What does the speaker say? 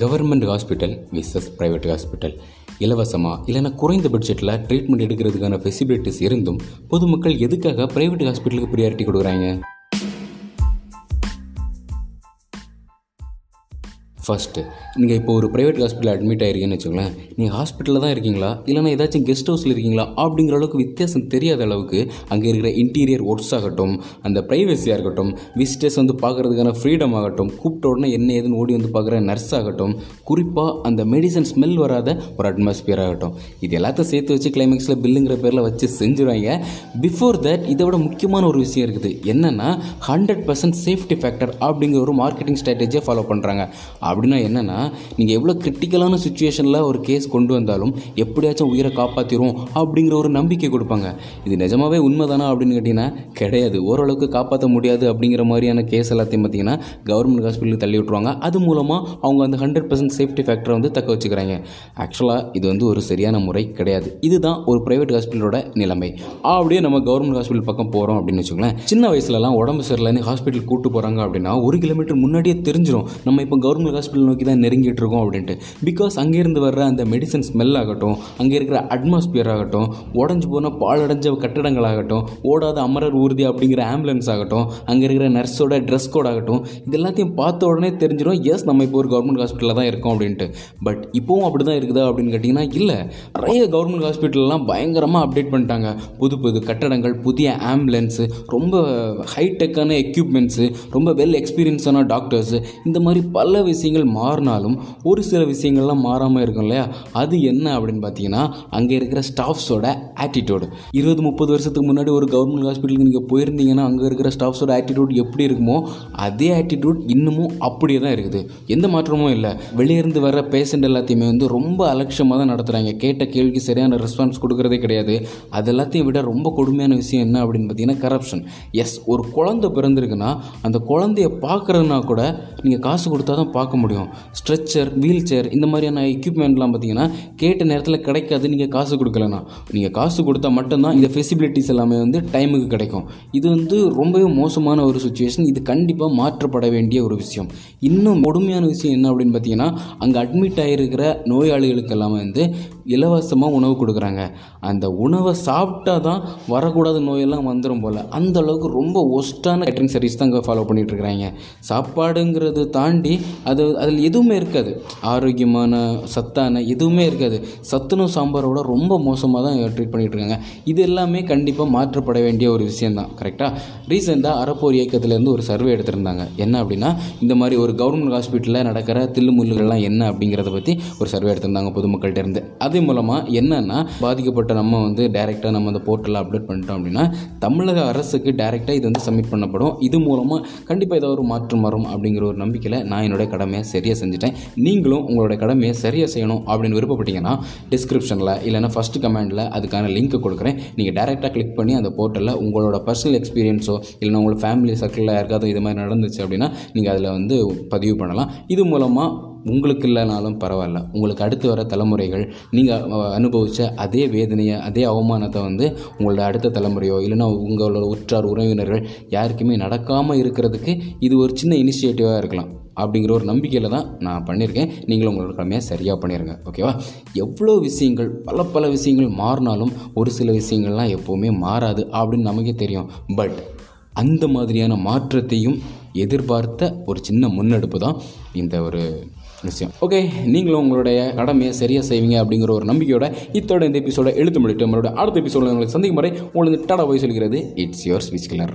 Government hospital versus private hospital இலவசமாக இல்லைன்னா குறைந்த பட்ஜெட்டில் ட்ரீட்மெண்ட் எடுக்கிறதுக்கான ஃபெசிலிட்டிஸ் இருந்தும் பொதுமக்கள் எதுக்காக ப்ரைவேட் ஹாஸ்பிட்டலுக்கு ப்ரியாரிட்டி கொடுக்குறாங்க? ஃபஸ்ட்டு நீங்கள் இப்போ ஒரு ப்ரைவேட் ஹாஸ்பிட்டலில் அட்மிட் ஆகிருக்கீங்கன்னு வச்சுக்கோங்களேன் நீங்கள் ஹாஸ்பிட்டலில் தான் இருக்கீங்களா? இல்லைனா ஏதாச்சும் கெஸ்ட் ஹவுஸில் இருக்கீங்களா? அப்படிங்கிற அளவுக்கு வித்தியாசம் தெரியாத அளவுக்கு அங்கே இருக்கிற இன்டீரியர் ஒர்க்ஸ் ஆகட்டும் அந்த ப்ரைவசியாக இருக்கட்டும் விசிட்டர்ஸ் வந்து பார்க்குறதுக்கான ஃப்ரீடம் ஆகட்டும் கூப்பிட்ட உடனே என்ன ஏதுன்னு ஓடி வந்து பார்க்குற நர்ஸ் ஆகட்டும் குறிப்பாக அந்த மெடிசன் ஸ்மெல் வராத ஒரு அட்மாஸ்பியர் ஆகட்டும். இது எல்லாத்தையும் சேர்த்து வச்சு கிளைமேக்ஸில் பில்லுங்கிற பேரில் வச்சு செஞ்சுருவாங்க. பிஃபோர் தட் இதை விட முக்கியமான ஒரு விஷயம் இருக்குது. என்னென்னா ஹண்ட்ரட் பர்சன்ட் சேஃப்டி ஃபேக்டர் அப்படிங்கிற ஒரு மார்க்கெட்டிங் ஸ்ட்ராட்டஜியை ஃபாலோ பண்ணுறாங்க அப்படின்னா என்னென்னா நீங்கள் எவ்வளோ கிரிட்டிக்கலான சுச்சுவேஷனில் ஒரு கேஸ் கொண்டு வந்தாலும் எப்படியாச்சும் உயிரை காப்பாற்றிடும் அப்படிங்கிற ஒரு நம்பிக்கை கொடுப்பாங்க. இது நிஜமாவே உண்மைதானா அப்படின்னு கேட்டிங்கன்னா கிடையாது. ஓரளவுக்கு காப்பாற்ற முடியாது அப்படிங்கிற மாதிரியான கேஸ் எல்லாத்தையும் பார்த்தீங்கன்னா கவர்மெண்ட் ஹாஸ்பிட்டலுக்கு தள்ளி விட்ருவாங்க அது மூலமாக அவங்க அந்த ஹண்ட்ரட் பர்சன்ட் சேஃப்டி ஃபேக்டரை வந்து தக்க வச்சுக்கிறாங்க. ஆக்சுவலாக இது வந்து ஒரு சரியான முறை கிடையாது. இதுதான் ஒரு ப்ரைவேட் ஹாஸ்பிட்டலோட நிலைமை. அப்படியே நம்ம கவர்மெண்ட் ஹாஸ்பிட்டல் பக்கம் போகிறோம் அப்படின்னு வச்சுக்கோங்களேன். சின்ன வயசுலலாம் உடம்பு சரியில்லைன்னு ஹாஸ்பிட்டல் கூட்டு போகிறாங்க அப்படின்னா ஒரு கிலோமீட்டர் முன்னாடியே தெரிஞ்சிடும் நம்ம இப்போ கவர்மெண்ட் ஹாஸ்பிட்டல் நோக்கி தான் நெருங்கிட்டு இருக்கோம் அப்படின்ட்டு. பிகாஸ் அங்கேருந்து வர்ற அந்த மெடிசன் ஸ்மெல் ஆகட்டும் அங்கே இருக்கிற அட்மாஸ்பியர் ஆகட்டும் உடஞ்சி போன பாழடைஞ்ச கட்டிடங்கள் ஆகட்டும் ஓடாத அமரர் ஊர்தி அப்படிங்கிற ஆம்புலன்ஸ் ஆகட்டும் அங்கே இருக்கிற நர்ஸோட ட்ரெஸ் கோட் ஆகட்டும் இது எல்லாத்தையும் பார்த்த உடனே தெரிஞ்சிடும் எஸ் நம்ம இப்போ ஒரு கவர்மெண்ட் ஹாஸ்பிட்டலில் தான் இருக்கோம் அப்படின்ட்டு. பட் இப்போவும் அப்படி தான் இருக்குதா அப்படின்னு கேட்டிங்கன்னா இல்லை. நிறைய கவர்மெண்ட் ஹாஸ்பிட்டல்லாம் பயங்கரமாக அப்டேட் பண்ணிட்டாங்க. புது புது கட்டடங்கள் புதிய ஆம்புலன்ஸு ரொம்ப ஹைடெக்கான எக்யூப்மெண்ட்ஸு ரொம்ப வெல் எக்ஸ்பீரியன்ஸான டாக்டர்ஸு இந்த மாதிரி பல விஷயங்கள் மாறினாலும் ஒரு சில விஷயங்கள்லாம் மாறாமல் இருக்கும் இல்லையா? அது என்ன அப்படின்னு பார்த்தீங்கன்னா அங்கே இருக்கிற ஸ்டாஃப்ஸோட ஆட்டிடியூடு இருபது முப்பது வருஷத்துக்கு முன்னாடி ஒரு கவர்மெண்ட் ஹாஸ்பிட்டலுக்கு நீங்கள் போயிருந்தீங்கன்னா அங்கே இருக்கிற ஸ்டாஃப்ஸோட ஆட்டிடியூட் எப்படி இருக்குமோ அதே ஆட்டிடியூட் இன்னமும் அப்படியே தான் இருக்குது. எந்த மாற்றமும் இல்லை. வெளியே இருந்து வர பேஷண்ட் எல்லாத்தையுமே வந்து ரொம்ப அலட்சியமாக தான் நடத்துகிறாங்க கேட்ட கேள்விக்கு சரியான ரெஸ்பான்ஸ் கொடுக்கறதே கிடையாது. அது எல்லாத்தையும் விட ரொம்ப கொடுமையான விஷயம் என்ன அப்படின்னு பார்த்தீங்கன்னா கரப்ஷன் எஸ் ஒரு குழந்தை பிறந்திருக்குன்னா அந்த குழந்தைய பார்க்குறதுனா கூட நீங்கள் காசு கொடுத்தா தான் பார்க்க முடியும். ஸ்ட்ரெச்சர் வீல் சேர் இந்த மாதிரியான எக்யூப்மெண்ட்லாம் பார்த்தீங்கன்னா கேட்ட நேரத்தில் கிடைக்காது நீங்கள் காசு கொடுக்கலனா நீங்கள் காசு கொடுத்தா மட்டும்தான் இந்த ஃபெசிபிலிட்டிஸ் எல்லாமே வந்து டைமுக்கு கிடைக்கும். இது வந்து ரொம்பவே மோசமான ஒரு சுச்சுவேஷன் இது கண்டிப்பாக மாற்றப்பட வேண்டிய ஒரு விஷயம். இன்னும் கொடுமையான விஷயம் என்ன அப்படின்னு பார்த்தீங்கன்னா அங்கே அட்மிட் ஆகிருக்கிற நோயாளிகளுக்கு எல்லாமே வந்து இலவசமாக உணவு கொடுக்குறாங்க. அந்த உணவை சாப்பிட்டா தான் வரக்கூடாத நோயெல்லாம் வந்துடும் போல். அந்த அளவுக்கு ரொம்ப ஒஸ்ட்டான கேட்ரிங் சர்வீஸ் தான் அங்கே ஃபாலோ பண்ணிகிட்டு இருக்கிறாங்க. சாப்பாடுங்கிறது தாண்டி அது அதில் எதுவுமே இருக்காது. ஆரோக்கியமான சத்தான எதுவுமே இருக்காது. சத்துணவு சாம்பாரோட ரொம்ப மோசமாக தான் ட்ரீட் பண்ணிகிட்டு இருக்காங்க. இது எல்லாமே கண்டிப்பாக மாற்றப்பட வேண்டிய ஒரு விஷயந்தான் கரெக்டாக ரீசெண்டாக அறப்போர் இயக்கத்துலேருந்து ஒரு சர்வே எடுத்திருந்தாங்க. என்ன அப்படின்னா இந்த மாதிரி ஒரு கவர்மெண்ட் ஹாஸ்பிட்டலில் நடக்கிற தில்லுமுல்லுகள்லாம் என்ன அப்படிங்கிறத பற்றி ஒரு சர்வே எடுத்திருந்தாங்க பொதுமக்கள்கிட்ட இருந்து. அது மூலமாக என்னென்னா பாதிக்கப்பட்ட நம்ம வந்து டைரெக்டாக நம்ம அந்த போர்ட்டலில் அப்டேட் பண்ணிட்டோம் அப்படின்னா தமிழக அரசுக்கு டைரெக்டாக இது வந்து சப்மிட் பண்ணப்படும். இது மூலமாக கண்டிப்பாக ஏதாவது ஒரு மாற்றம் வரும் அப்படிங்கிற ஒரு நம்பிக்கையில் நான் என்னுடைய கடமையை சரியாக செஞ்சுட்டேன். நீங்களும் உங்களோட கடமையை சரியாக செய்யணும் அப்படின்னு விருப்பப்பட்டீங்கன்னா டிஸ்கிரிப்ஷனில் இல்லைனா ஃபஸ்ட்டு கமெண்டில் அதுக்கான லிங்க் கொடுக்குறேன். நீங்கள் டேரெக்டாக கிளிக் பண்ணி அந்த போர்ட்டலில் உங்களோட பர்சனல் எக்ஸ்பீரியன்ஸோ இல்லைனா உங்களோட ஃபேமிலி சர்க்கிளில் யாருக்காவது இது மாதிரி நடந்துச்சு அப்படின்னா நீங்கள் அதில் வந்து பதிவு பண்ணலாம். இது மூலமாக உங்களுக்கு இல்லைனாலும் பரவாயில்ல. உங்களுக்கு அடுத்து வர தலைமுறைகள் நீங்கள் அனுபவித்த அதே வேதனையை அதே அவமானத்தை வந்து உங்களோட அடுத்த தலைமுறையோ இல்லைன்னா உங்களோட உற்றார் உறவினர்கள் யாருக்குமே நடக்காமல் இருக்கிறதுக்கு இது ஒரு சின்ன இனிஷியேட்டிவாக இருக்கலாம். அப்படிங்கிற ஒரு நம்பிக்கையில் தான் நான் பண்ணியிருக்கேன். நீங்களும் உங்களோட கடமையை சரியாக பண்ணிடுங்க ஓகேவா? எவ்வளோ விஷயங்கள் பல பல விஷயங்கள் மாறினாலும் ஒரு சில விஷயங்கள்லாம் எப்போவுமே மாறாது அப்படின்னு நமக்கே தெரியும். பட் அந்த மாதிரியான மாற்றத்தையும் எதிர்பார்த்த ஒரு சின்ன முன்னெடுப்பு தான் இந்த ஒரு விஷயம் ஓகே நீங்களும் உங்களுடைய கடமையை சரியாக செய்வீங்க அப்படிங்கிற ஒரு நம்பிக்கையோட இத்தோட இந்த எபிசோட எழுத்து முடிட்டு நம்மளோட அடுத்த எபிசோட உங்களை சந்திக்கும் முறை உங்களுக்கு டடா போய் சொல்கிறது இட்ஸ் யுவர் ஸ்பீச் கிளர்